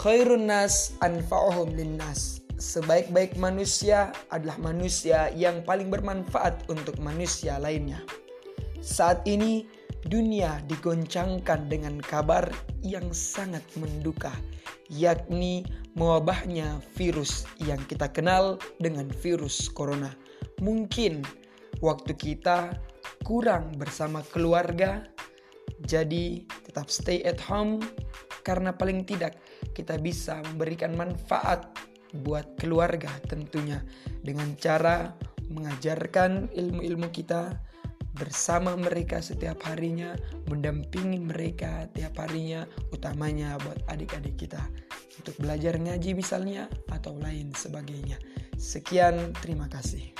Khairun nas anfa'uhum linnas. Sebaik-baik manusia adalah manusia yang paling bermanfaat untuk manusia lainnya. Saat ini dunia digoncangkan dengan kabar yang sangat menduka, yakni mewabahnya virus yang kita kenal dengan virus corona. Mungkin waktu kita kurang bersama keluarga, jadi tetap stay at home karena paling tidak kita bisa memberikan manfaat buat keluarga tentunya dengan cara mengajarkan ilmu-ilmu kita bersama mereka setiap harinya, mendampingi mereka tiap harinya, utamanya buat adik-adik kita untuk belajar ngaji misalnya atau lain sebagainya. Sekian, terima kasih.